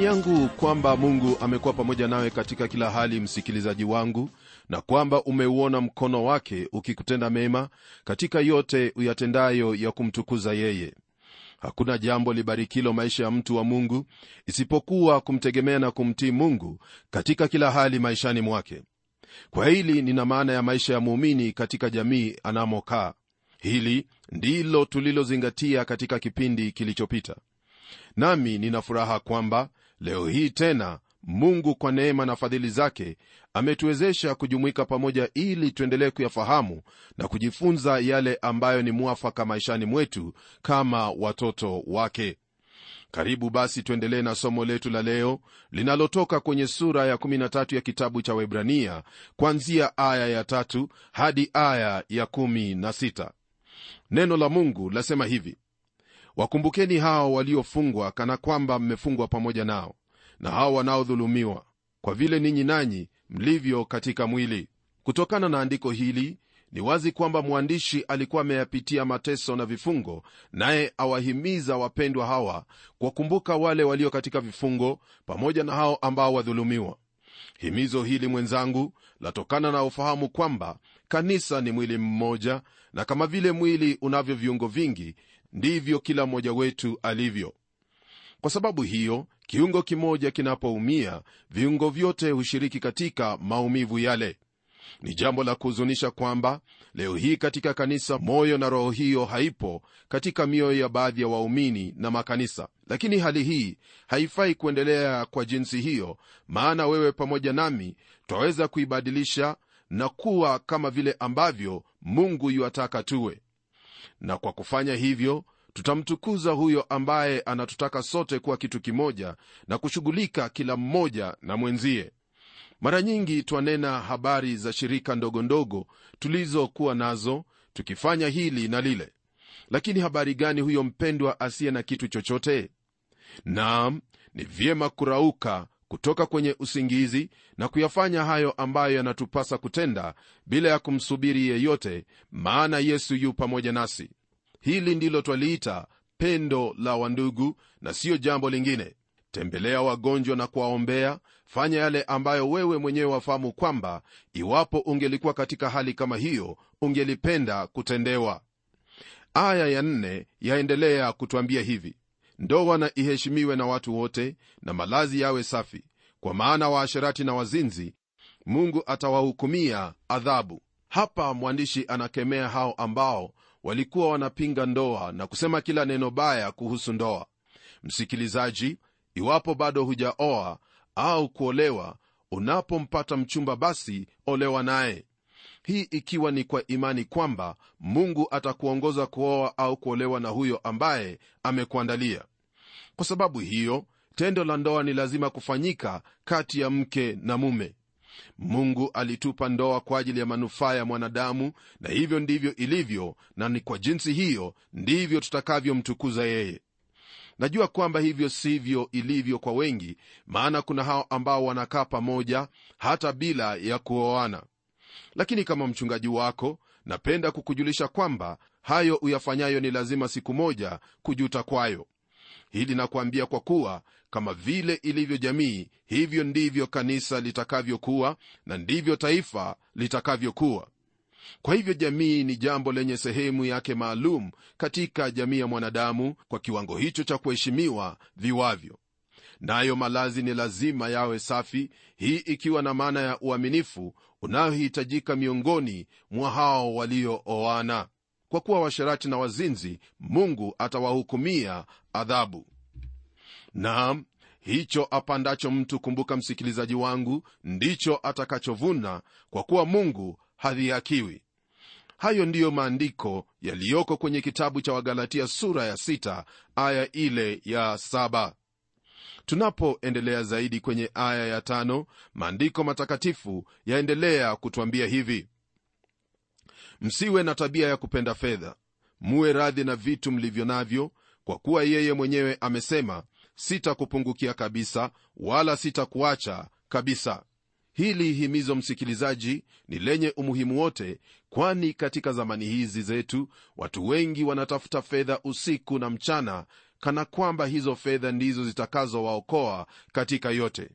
ni imani yangu kwamba mungu amekuwa pamoja nawe katika kila hali msikilizaji wangu na kwamba umeuona mkono wake ukikutenda mema katika yote uyatendayo ya kumtukuza yeye. Hakuna jambo libarikilo maisha ya mtu wa mungu isipokuwa kumtegemea na kumtii mungu katika kila hali maishani mwake. Kwa hili nina maana ya maisha ya muumini katika jamii anamokaa. Hili ndilo tulilozingatia katika kipindi kilichopita. Nami nina furaha kwamba leo hii tena mungu kwa neema na fadhili zake ametuwezesha kujumuika pamoja ili tuendelee kuyafahamu na kujifunza yale ambayo ni mwafaka maishani mwetu kama watoto wake. Karibu basi tuendelee na somo letu la leo linalotoka kwenye sura ya 13 ya kitabu cha webrania kuanzia aya ya tatu hadi aya ya 16 neno la mungu lasema hivi wakumbukeni hao waliofungwa kana kwamba mmefungwa pamoja nao na hao wanaodhulumiwa kwa vile ninyi nanyi mlivyo katika mwili. Kutokana na andiko hili ni wazi kwamba mwandishi alikuwa ameyapitia mateso na vifungo naye awahimiza wapendwa hawa kuwakumbuka wale walio katika vifungo pamoja na hao ambao wadhulumiwa. Himizo hili mwenzangu latokana na ufahamu kwamba kanisa ni mwili mmoja na kama vile mwili unavyo viungo vingi ndivyo kila mmoja wetu alivyo. Kwa sababu hiyo kiungo kimoja kinapoumia viungo vyote hushiriki katika maumivu yale. Ni jambo la kuhuzunisha kwamba leo hii katika kanisa moyo na roho hiyo haipo katika mioyo ya baadhi ya waumini na makanisa. Lakini hali hii haifai kuendelea kwa jinsi hiyo maana wewe pamoja nami twaweza kuibadilisha na kuwa kama vile ambavyo mungu yuwataka tuwe na kwa kufanya hivyo tutamtukuza huyo ambaye anatutaka sote kuwa kitu kimoja na kushughulika kila mmoja na mwenzie. Mara nyingi twanena habari za shirika ndogo ndogo tulizokuwa nazo tukifanya hili na lile. Lakini habari gani huyo mpendwa asiye na kitu chochote? Naam ni vyema kurauka kutoka kwenye usingizi na kuyafanya hayo ambayo yanatupasa kutenda bila ya kumsubiri yeyote maana yesu yu pamoja nasi. Hili ndilo twaliita pendo la wandugu na siyo jambo lingine. Tembelea wagonjwa na kuwaombea fanya yale ambayo wewe mwenyewe wafahamu kwamba iwapo ungelikuwa katika hali kama hiyo ungelipenda kutendewa. Aya ya nne yaendelea kutwambia hivi ndoa na iheshimiwe na watu wote na malazi yawe safi. Kwa maana waasherati na wazinzi mungu atawahukumia adhabu. Hapa mwandishi anakemea hao ambao walikuwa wanapinga ndoa na kusema kila neno baya kuhusu ndoa. Msikilizaji iwapo bado hujaoa au kuolewa unapompata mchumba basi olewa naye. Hii ikiwa ni kwa imani kwamba mungu atakuongoza kuoa au kuolewa na huyo ambaye amekuandalia kwa sababu hiyo tendo la ndoa ni lazima kufanyika kati ya mke na mume. Mungu alitupa ndoa kwa ajili ya manufaa ya mwanadamu na hivyo ndivyo ilivyo na ni kwa jinsi hiyo ndivyo tutakavyomtukuza yeye. Najua kwamba hivyo sivyo ilivyo kwa wengi maana kuna hao ambao wanakaa pamoja hata bila ya kuoana. Lakini kama mchungaji wako napenda kukujulisha kwamba hayo uyafanyayo ni lazima siku moja kujuta kwayo hili nakuambia kwa kuwa kama vile ilivyo jamii hivyo ndivyo kanisa litakavyokuwa na ndivyo taifa litakavyokuwa. Kwa hivyo jamii ni jambo lenye sehemu yake maalum katika jamii ya mwanadamu kwa kiwango hicho cha kuheshimiwa viwavyo. Nayo malazi ni lazima yawe safi hii ikiwa na maana ya uaminifu unayohitajika miongoni mwa hao waliooana kwa kuwa washerati na wazinzi mungu atawahukumia adhabu. Naam hicho apandacho mtu kumbuka msikilizaji wangu ndicho atakachovuna kwa kuwa mungu hadhihakiwi. Hayo ndiyo maandiko yaliyoko kwenye kitabu cha wagalatia sura ya 6 aya ile ya 7 tunapoendelea zaidi kwenye aya ya tano maandiko matakatifu yaendelea kutwambia hivi msiwe na tabia ya kupenda fedha. Muwe radhi na vitu mlivyo navyo kwa kuwa yeye mwenyewe amesema sitakupungukia kabisa wala sitakuacha kabisa. Hili himizo msikilizaji ni lenye umuhimu wote kwani katika zamani hizi zetu watu wengi wanatafuta fedha usiku na mchana kana kwamba hizo fedha ndizo zitakazowaokoa katika yote.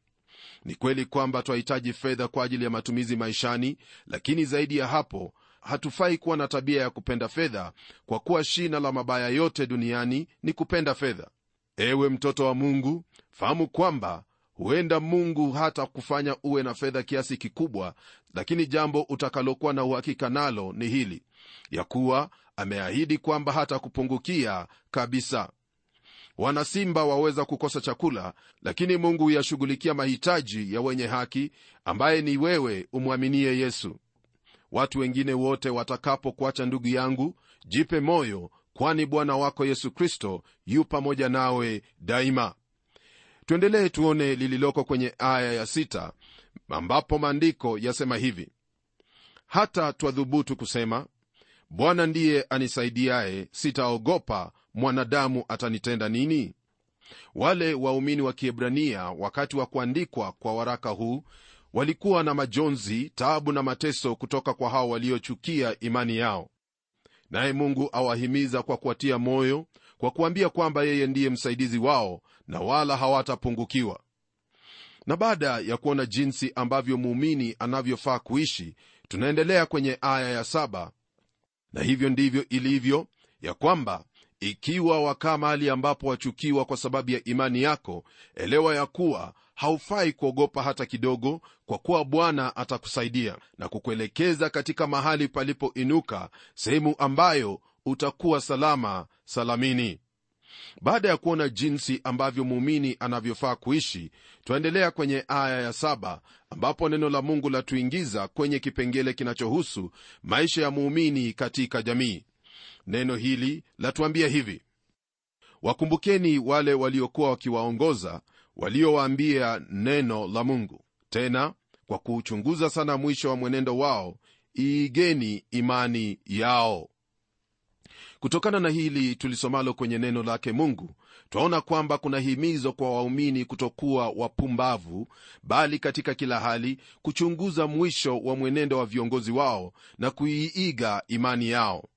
Ni kweli kwamba twahitaji fedha kwa ajili ya matumizi maishani lakini zaidi ya hapo hatufai kuwa na tabia ya kupenda fedha kwa kuwa shina la mabaya yote duniani ni kupenda fedha. Ewe mtoto wa mungu fahamu kwamba huenda mungu hata kufanya uwe na fedha kiasi kikubwa lakini jambo utakalokuwa na uhakika nalo ni hili ya kuwa ameahidi kwamba hata kupungukia kabisa. Wanasimba waweza kukosa chakula lakini mungu huyashughulikia mahitaji ya wenye haki ambaye ni wewe umwaminie yesu watu wengine wote watakapokuacha ndugu yangu jipe moyo kwani bwana wako yesu kristo yu pamoja nawe daima. Tuendelee tuone lililoko kwenye aya ya sita, ambapo maandiko yasema hivi. Hata twadhubutu kusema bwana ndiye anisaidiaye sitaogopa mwanadamu atanitenda nini? Wale waumini wa kiebrania wakati wa kuandikwa kwa waraka huu walikuwa na majonzi taabu na mateso kutoka kwa hao waliochukia imani yao. Naye mungu awahimiza kwa kuwatia moyo kwa kuambia kwamba yeye ndiye msaidizi wao na wala hawatapungukiwa. Na baada ya kuona jinsi ambavyo muumini anavyofaa kuishi tunaendelea kwenye aya ya saba. Na hivyo ndivyo ilivyo ya kwamba ikiwa wakaa mahali ambapo wachukiwa kwa sababu ya imani yako elewa ya kuwa haufai kuogopa hata kidogo kwa kuwa bwana atakusaidia na kukuelekeza katika mahali palipoinuka sehemu ambayo utakuwa salama salamini. Baada ya kuona jinsi ambavyo muumini anavyofaa kuishi twaendelea kwenye aya ya saba ambapo neno la mungu latuingiza kwenye kipengele kinachohusu maisha ya muumini katika jamii. Neno hili latuambia hivi wakumbukeni wale waliokuwa wakiwaongoza waliowaambia neno la mungu. Tena kwa kuuchunguza sana mwisho wa mwenendo wao iigeni imani yao. Kutokana na hili tulisomalo kwenye neno lake mungu twaona kwamba kuna himizo kwa waumini kutokuwa wapumbavu bali katika kila hali kuchunguza mwisho wa mwenendo wa viongozi wao na kuiiga imani yao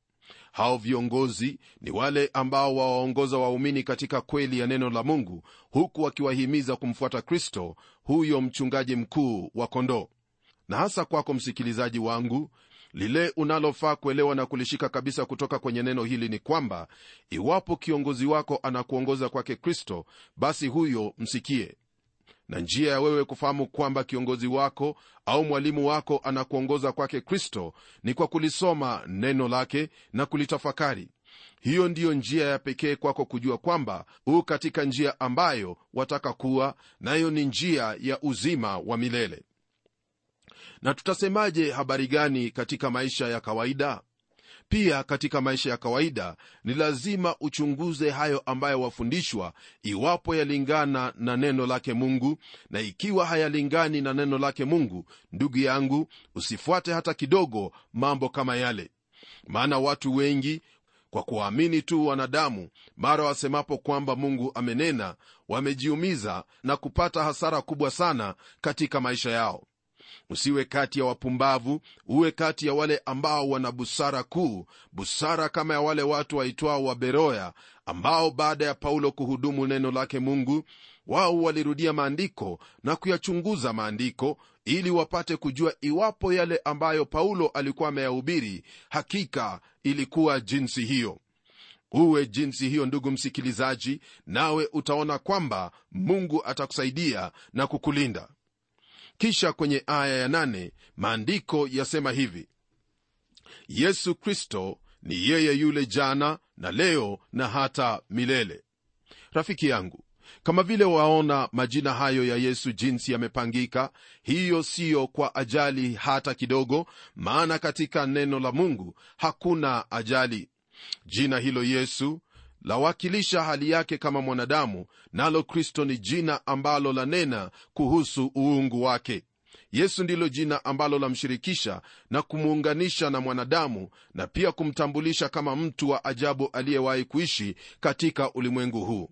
hao viongozi ni wale ambao wawaongoza waumini katika kweli ya neno la mungu huku wakiwahimiza kumfuata kristo huyo mchungaji mkuu wa kondoo. Na hasa kwako msikilizaji wangu lile unalofaa kuelewa na kulishika kabisa kutoka kwenye neno hili ni kwamba iwapo kiongozi wako anakuongoza kwake kristo basi huyo msikie na njia ya wewe kufahamu kwamba kiongozi wako au mwalimu wako anakuongoza kwake kristo ni kwa kulisoma neno lake na kulitafakari. Hiyo ndiyo njia ya pekee kwako kujua kwamba huu katika njia ambayo wataka kuwa nayo ni njia ya uzima wa milele. Na tutasemaje habari gani katika maisha ya kawaida pia katika maisha ya kawaida ni lazima uchunguze hayo ambayo wafundishwa iwapo yalingana na neno lake mungu. Na ikiwa hayalingani na neno lake mungu ndugu yangu usifuate hata kidogo mambo kama yale. Maana watu wengi kwa kuwaamini tu wanadamu mara wasemapo kwamba mungu amenena wamejiumiza na kupata hasara kubwa sana katika maisha yao usiwe kati ya wapumbavu uwe kati ya wale ambao wana busara kuu busara kama ya wale watu waitwao waberoya ambao baada ya paulo kuhudumu neno lake mungu wao walirudia maandiko na kuyachunguza maandiko ili wapate kujua iwapo yale ambayo paulo alikuwa ameyahubiri hakika ilikuwa jinsi hiyo. Uwe jinsi hiyo ndugu msikilizaji nawe utaona kwamba mungu atakusaidia na kukulinda kisha kwenye aya ya nane maandiko yasema hivi. Yesu kristo ni yeye yule jana na leo na hata milele. Rafiki yangu kama vile waona majina hayo ya yesu jinsi yamepangika hiyo siyo kwa ajali hata kidogo maana katika neno la mungu hakuna ajali. Jina hilo yesu lawakilisha hali yake kama mwanadamu nalo kristo ni jina ambalo lanena kuhusu uungu wake. Yesu ndilo jina ambalo lamshirikisha na kumuunganisha na mwanadamu na pia kumtambulisha kama mtu wa ajabu aliyewahi kuishi katika ulimwengu huu.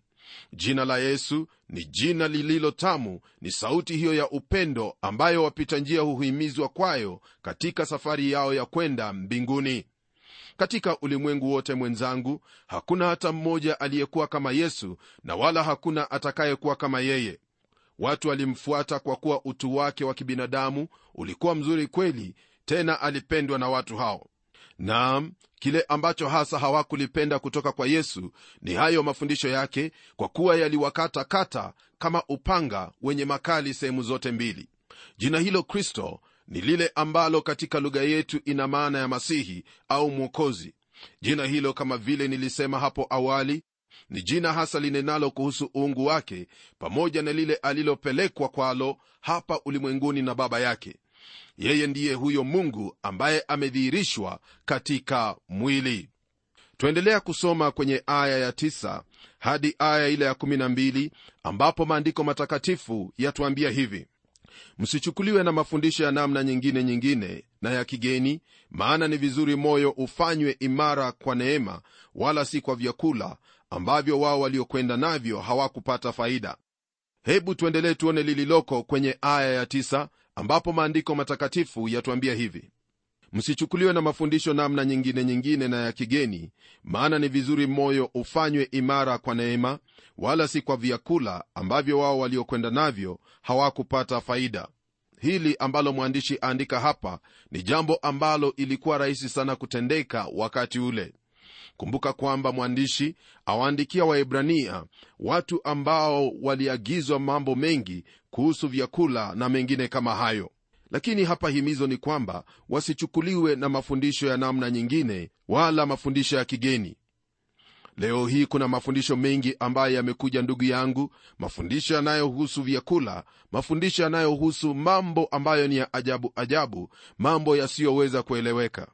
Jina la yesu ni jina lililo tamu ni sauti hiyo ya upendo ambayo wapita njia huhimizwa kwayo katika safari yao ya kwenda mbinguni katika ulimwengu wote mwenzangu hakuna hata mmoja aliyekuwa kama yesu na wala hakuna atakayekuwa kama yeye. Watu walimfuata kwa kuwa utu wake wa kibinadamu ulikuwa mzuri kweli tena alipendwa na watu hao. Naam kile ambacho hasa hawakulipenda kutoka kwa yesu ni hayo mafundisho yake kwa kuwa yaliwakatakata kama upanga wenye makali sehemu zote mbili. Jina hilo kristo ni lile ambalo katika lugha yetu ina maana ya masihi au mwokozi. Jina hilo kama vile nilisema hapo awali ni jina hasa linenalo kuhusu uungu wake pamoja na lile alilopelekwa kwalo hapa ulimwenguni na baba yake. Yeye ndiye huyo mungu ambaye amedhihirishwa katika mwili. Twaendelea kusoma kwenye aya ya 9 hadi aya ile ya 12 ambapo maandiko matakatifu yatuambia hivi msichukuliwe na mafundisho ya namna nyingine nyingine na ya kigeni maana ni vizuri moyo ufanywe imara kwa neema wala si kwa vyakula ambavyo wao waliokwenda navyo hawakupata faida. Hebu tuendelee tuone lililoko kwenye aya ya tisa, ambapo maandiko matakatifu yatuambia hivi msichukuliwe na mafundisho namna nyingine nyingine na ya kigeni maana ni vizuri moyo ufanywe imara kwa neema wala si kwa vyakula ambavyo wao waliokwenda navyo hawakupata faida. Hili ambalo mwandishi aandika hapa ni jambo ambalo ilikuwa rahisi sana kutendeka wakati ule. Kumbuka kwamba mwandishi awaandikia waebrania watu ambao waliagizwa mambo mengi kuhusu vyakula na mengine kama hayo lakini hapa himizo ni kwamba wasichukuliwe na mafundisho ya namna nyingine wala mafundisho ya kigeni. Leo hii kuna mafundisho mengi ambayo yamekuja ndugu yangu. Mafundisho yanayohusu vyakula mafundisho yanayohusu mambo ambayo ni ya ajabu ajabu mambo yasiyoweza kueleweka.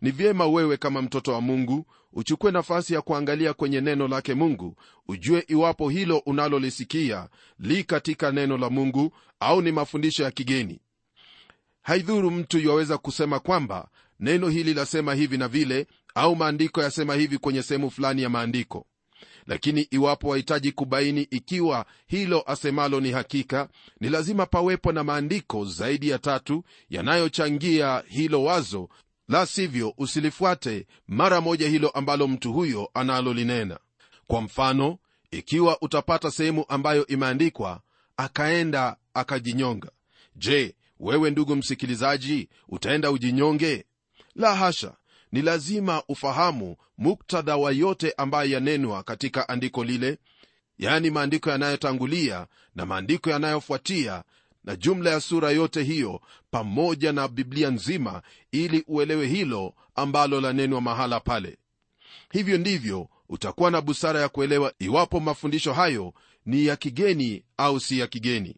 Ni vyema wewe kama mtoto wa mungu uchukue nafasi ya kuangalia kwenye neno lake mungu ujue iwapo hilo unalolisikia li katika neno la mungu au ni mafundisho ya kigeni haidhuru mtu yuwaweza kusema kwamba neno hili lasema hivi na vile au maandiko yasema hivi kwenye sehemu fulani ya maandiko. Lakini iwapo wahitaji kubaini ikiwa hilo asemalo ni hakika ni lazima pawepo na maandiko zaidi ya tatu yanayochangia hilo wazo. La sivyo usilifuate mara moja hilo ambalo mtu huyo analolinena. Kwa mfano ikiwa utapata sehemu ambayo imeandikwa akaenda akajinyonga. Je wewe ndugu msikilizaji utaenda ujinyonge? La hasha! Ni lazima ufahamu muktadha wa yote ambayo yanenwa katika andiko lile yaani maandiko yanayotangulia na maandiko yanayofuatia na jumla ya sura yote hiyo pamoja na biblia nzima ili uelewe hilo ambalo lanenwa mahala pale. Hivyo ndivyo utakuwa na busara ya kuelewa iwapo mafundisho hayo ni ya kigeni au si ya kigeni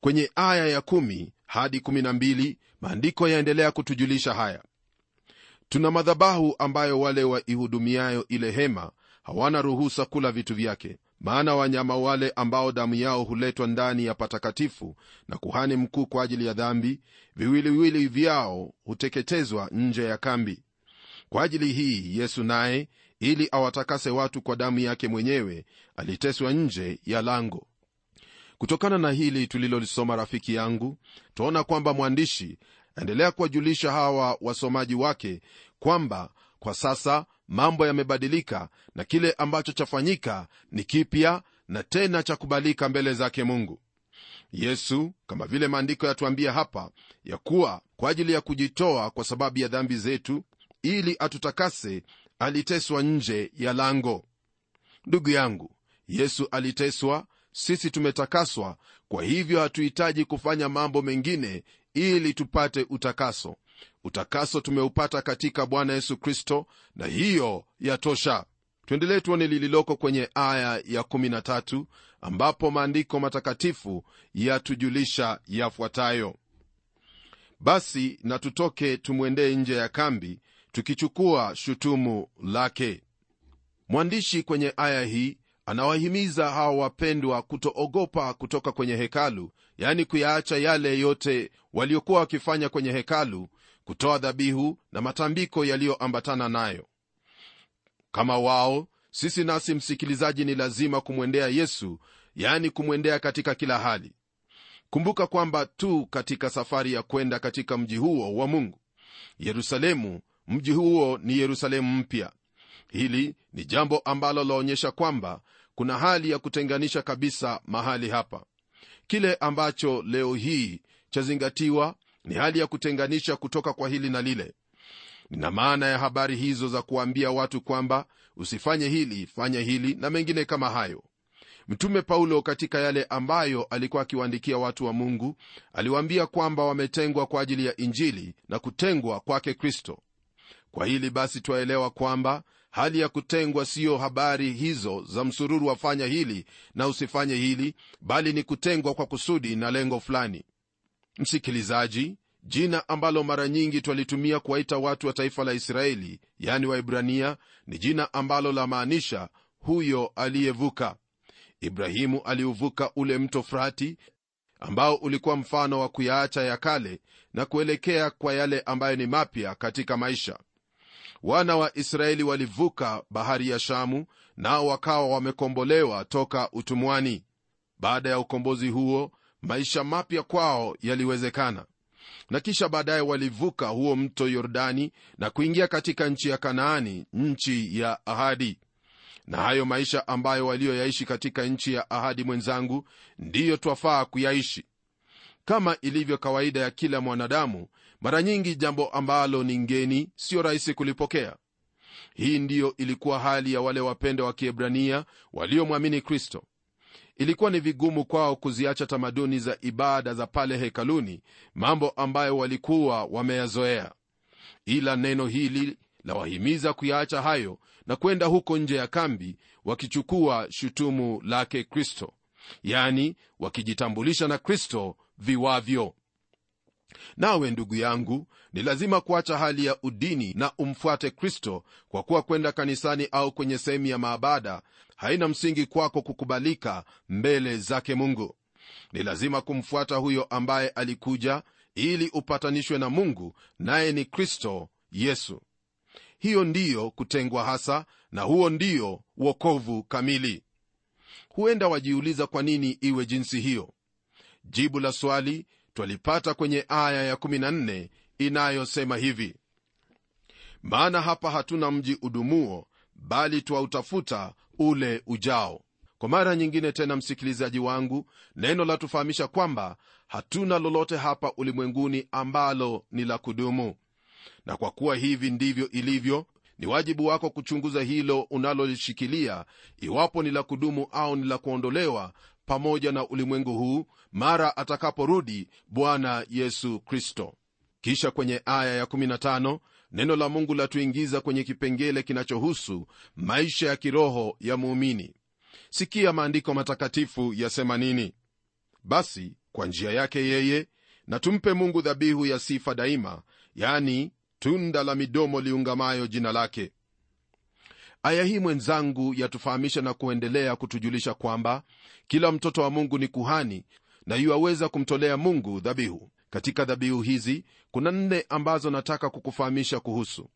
kwenye aya ya kumi hadi 12 maandiko yaendelea kutujulisha haya. Tuna madhabahu ambayo wale waihudumiayo ile hema hawana ruhusa kula vitu vyake maana wanyama wale ambao damu yao huletwa ndani ya patakatifu na kuhani mkuu kwa ajili ya dhambi viwiliwili vyao huteketezwa nje ya kambi. Kwa ajili hii yesu naye ili awatakase watu kwa damu yake mwenyewe aliteswa nje ya lango kutokana na hili tulilolisoma rafiki yangu twaona kwamba mwandishi aendelea kuwajulisha hawa wasomaji wake kwamba kwa sasa mambo yamebadilika na kile ambacho chafanyika ni kipya na tena cha kubalika mbele zake mungu. Yesu kama vile maandiko yatuambia hapa ya kuwa kwa ajili ya kujitoa kwa sababu ya dhambi zetu ili atutakase aliteswa nje ya lango. Ndugu yangu yesu aliteswa sisi tumetakaswa kwa hivyo hatuhitaji kufanya mambo mengine ili tupate utakaso. Utakaso tumeupata katika bwana yesu kristo na hiyo yatosha. Tuendelee tuone lililoko kwenye aya ya 13 ambapo maandiko matakatifu yatujulisha yafuatayo. Basi na tutoke tumwendee nje ya kambi tukichukua shutumu lake. Mwandishi kwenye aya hii anawahimiza hawa wapendwa kutoogopa kutoka kwenye hekalu yaani kuyaacha yale yote waliokuwa wakifanya kwenye hekalu kutoa dhabihu na matambiko yaliyoambatana nayo. Kama wao sisi nasi msikilizaji ni lazima kumwendea yesu yaani kumwendea katika kila hali. Kumbuka kwamba tu katika safari ya kwenda katika mji huo wa mungu. Yerusalemu mji huo ni yerusalemu mpya. Hili ni jambo ambalo laonyesha kwamba kuna hali ya kutenganisha kabisa mahali hapa. Kile ambacho leo hii chazingatiwa ni hali ya kutenganisha kutoka kwa hili na lile. Nina maana ya habari hizo za kuwaambia watu kwamba usifanye hili fanya hili na mengine kama hayo. Mtume paulo katika yale ambayo alikuwa akiwaandikia watu wa mungu aliwaambia kwamba wametengwa kwa ajili ya injili na kutengwa kwake kristo. Kwa hili basi twaelewa kwamba hali ya kutengwa siyo habari hizo za msururu wafanya hili na usifanye hili bali ni kutengwa kwa kusudi na lengo fulani. Msikilizaji jina ambalo mara nyingi twalitumia kuwaita watu wa taifa la israeli yani waibrania ni jina ambalo lamaanisha huyo aliyevuka. Ibrahimu aliuvuka ule mto frati ambao ulikuwa mfano wa kuyaacha ya kale na kuelekea kwa yale ambayo ni mapya katika maisha wana wa israeli walivuka bahari ya shamu nao wakawa wamekombolewa toka utumwani. Baada ya ukombozi huo maisha mapya kwao yaliwezekana. Na kisha baadaye walivuka huo mto yordani na kuingia katika nchi ya kanaani nchi ya ahadi. Na hayo maisha ambayo walioyaishi katika nchi ya ahadi mwenzangu ndiyo twafaa kuyaishi. Kama ilivyo kawaida ya kila mwanadamu mara nyingi jambo ambalo ni ngeni siyo rahisi kulipokea. Hii ndiyo ilikuwa hali ya wale wapende wa kiebrania waliomwamini kristo. Ilikuwa ni vigumu kwao kuziacha tamaduni za ibada za pale hekaluni mambo ambayo walikuwa wameyazoea. Ila neno hili lawahimiza kuyaacha hayo na kwenda huko nje ya kambi wakichukua shutumu lake kristo yani wakijitambulisha na kristo viwavyo nawe ndugu yangu ni lazima kuacha hali ya udini na umfuate kristo kwa kuwa kwenda kanisani au kwenye sehemu ya maabada haina msingi kwako kukubalika mbele zake mungu. Ni lazima kumfuata huyo ambaye alikuja ili upatanishwe na mungu naye ni kristo yesu. Hiyo ndiyo kutengwa hasa na huo ndiyo wokovu kamili. Huenda wajiuliza kwa nini iwe jinsi hiyo. Jibu la swali twalipata kwenye aya ya14 inayosema hivi. Maana hapa hatuna mji udumuo bali twautafuta ule ujao. Kwa mara nyingine tena msikilizaji wangu neno la tufahamisha kwamba hatuna lolote hapa ulimwenguni ambalo ni la kudumu. Na kwa kuwa hivi ndivyo ilivyo ni wajibu wako kuchunguza hilo unalolishikilia iwapo ni la kudumu au ni la kuondolewa pamoja na ulimwengu huu mara atakaporudi bwana yesu kristo. Kisha kwenye aya ya15 neno la mungu latuingiza kwenye kipengele kinachohusu maisha ya kiroho ya muumini. Sikia maandiko matakatifu yasema nini. Basi kwa njia yake yeye na tumpe mungu dhabihu ya sifa daima yani tunda la midomo liungamayo jina lake aya hii mwenzangu yatufahamisha na kuendelea kutujulisha kwamba kila mtoto wa mungu ni kuhani na yuwaweza kumtolea mungu dhabihu. Katika dhabihu hizi kuna nne ambazo nataka kukufahamisha kuhusu.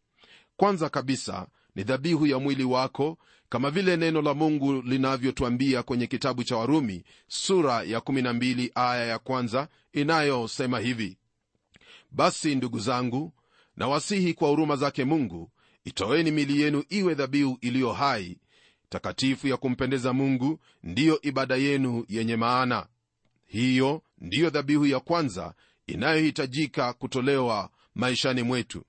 Kwanza kabisa ni dhabihu ya mwili wako kama vile neno la mungu linavyotwambia kwenye kitabu cha warumi sura ya 12 aya ya kwanza inayosema hivi. Basi ndugu zangu nawasihi kwa huruma zake mungu itoeni mili yenu iwe dhabihu iliyo hai. Takatifu ya kumpendeza mungu ndiyo ibada yenu yenye maana. Hiyo ndiyo dhabihu ya kwanza inayohitajika kutolewa maishani mwetu.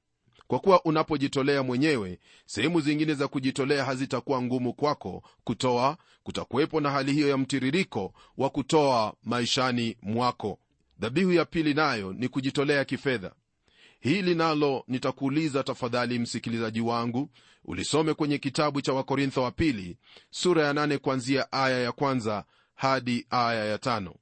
Kwa kuwa unapojitolea mwenyewe sehemu zingine za kujitolea hazitakuwa ngumu kwako kutoa kutakuwepo na hali hiyo ya mtiririko wa kutoa maishani mwako. Dhabihu ya pili nayo ni kujitolea kifedha hili nalo nitakuuliza tafadhali msikilizaji wangu ulisome kwenye kitabu cha wakorintho wa pili sura ya nane kuanzia aya ya kwanza hadi aya ya tano.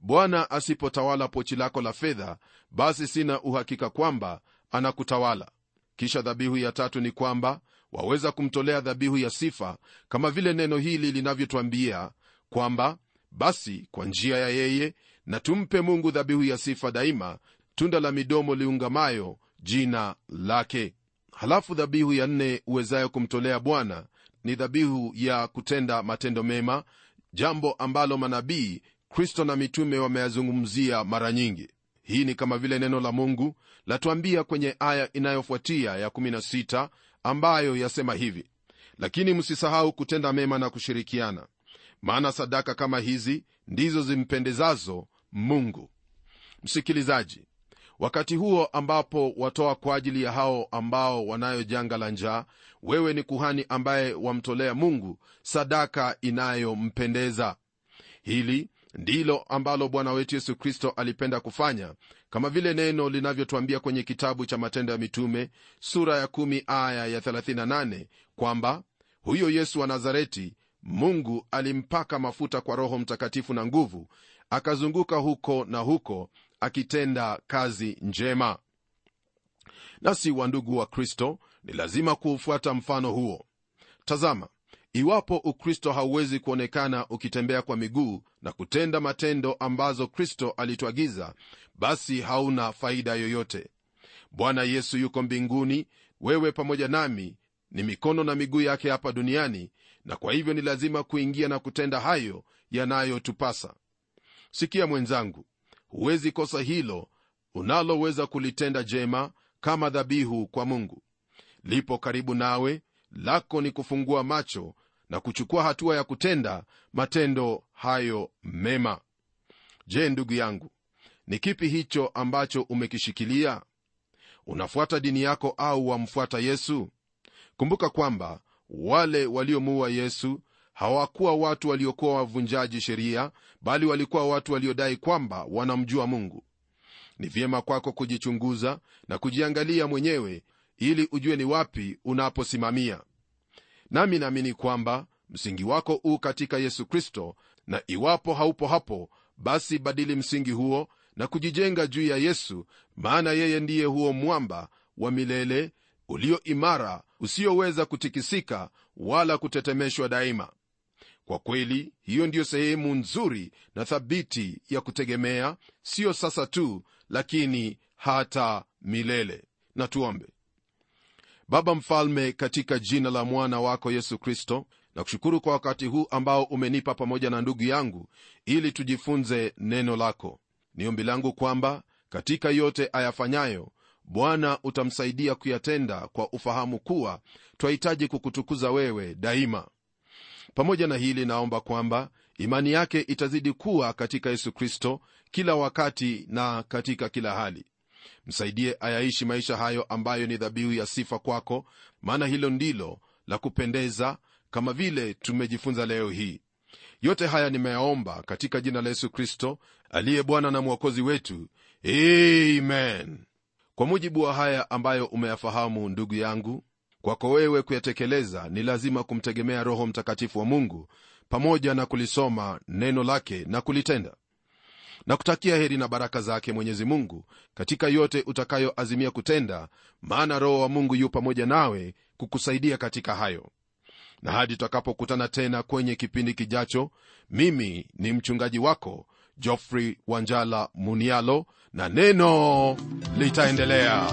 Bwana asipotawala pochi lako la fedha basi sina uhakika kwamba anakutawala. Kisha dhabihu ya tatu ni kwamba waweza kumtolea dhabihu ya sifa kama vile neno hili linavyotwambia kwamba basi kwa njia ya yeye na tumpe mungu dhabihu ya sifa daima tunda la midomo liungamayo jina lake. Halafu dhabihu ya nne uwezayo kumtolea bwana ni dhabihu ya kutenda matendo mema jambo ambalo manabii kristo na mitume wameyazungumzia mara nyingi. Hii ni kama vile neno la mungu latuambia kwenye aya inayofuatia ya 16 ambayo yasema hivi lakini msisahau kutenda mema na kushirikiana maana sadaka kama hizi ndizo zimpendezazo mungu. Msikilizaji wakati huo ambapo watoa kwa ajili ya hao ambao wanayo janga la njaa wewe ni kuhani ambaye wamtolea mungu sadaka inayompendeza. Hili ndilo ambalo bwana wetu yesu kristo alipenda kufanya kama vile neno linavyotwambia kwenye kitabu cha matendo ya mitume sura ya 1 aya ya 38 kwamba huyo yesu wa nazareti mungu alimpaka mafuta kwa roho mtakatifu na nguvu akazunguka huko na huko akitenda kazi njema. Nasi wandugu wa kristo ni lazima kuufuata mfano huo. Tazama iwapo ukristo hauwezi kuonekana ukitembea kwa miguu na kutenda matendo ambazo kristo alituagiza basi hauna faida yoyote. Bwana yesu yuko mbinguni wewe pamoja nami ni mikono na miguu yake hapa duniani na kwa hivyo ni lazima kuingia na kutenda hayo yanayotupasa. Sikia mwenzangu huwezi kosa hilo unaloweza kulitenda jema kama dhabihu kwa mungu. Lipo karibu nawe lako ni kufungua macho na kuchukua hatua ya kutenda matendo hayo mema. Je ndugu yangu ni kipi hicho ambacho umekishikilia? Unafuata dini yako au wamfuata yesu? Kumbuka kwamba wale waliomuua yesu hawakuwa watu waliokuwa wavunjaji sheria bali walikuwa watu waliodai kwamba wanamjua mungu. Ni vyema kwako kujichunguza na kujiangalia mwenyewe ili ujue ni wapi unaposimamia. Nami naamini kwamba msingi wako u katika yesu kristo na iwapo haupo hapo basi badili msingi huo na kujijenga juu ya yesu maana yeye ndiye huo mwamba wa milele ulio imara usioweza kutikisika wala kutetemeshwa daima kwa kweli hiyo ndiyo sehemu nzuri na thabiti ya kutegemea siyo sasa tu lakini hata milele. Na tuombe. Baba mfalme katika jina la mwana wako yesu kristo na kushukuru kwa wakati huu ambao umenipa pamoja na ndugu yangu ili tujifunze neno lako. Ni ombi langu kwamba katika yote ayafanyayo bwana utamsaidia kuyatenda kwa ufahamu kuwa twahitaji kukutukuza wewe daima pamoja na hili naomba kwamba imani yake itazidi kuwa katika yesu kristo kila wakati na katika kila hali. Msaidie ayaishi maisha hayo ambayo ni dhabihu ya sifa kwako maana hilo ndilo la kupendeza kama vile tumejifunza leo hii. Yote haya nimeyaomba katika jina la yesu kristo aliye bwana na mwokozi wetu. Amen. Kwa mujibu wa haya ambayo umeyafahamu ndugu yangu kwako wewe kuyatekeleza ni lazima kumtegemea roho mtakatifu wa mungu pamoja na kulisoma neno lake na kulitenda. Na kutakia heri na baraka zake mwenyezi mungu katika yote utakayoazimia kutenda maana roho wa mungu yu pamoja nawe kukusaidia katika hayo. Na hadi tutakapokutana tena kwenye kipindi kijacho mimi ni mchungaji wako joffrey wanjala munialo na neno litaendelea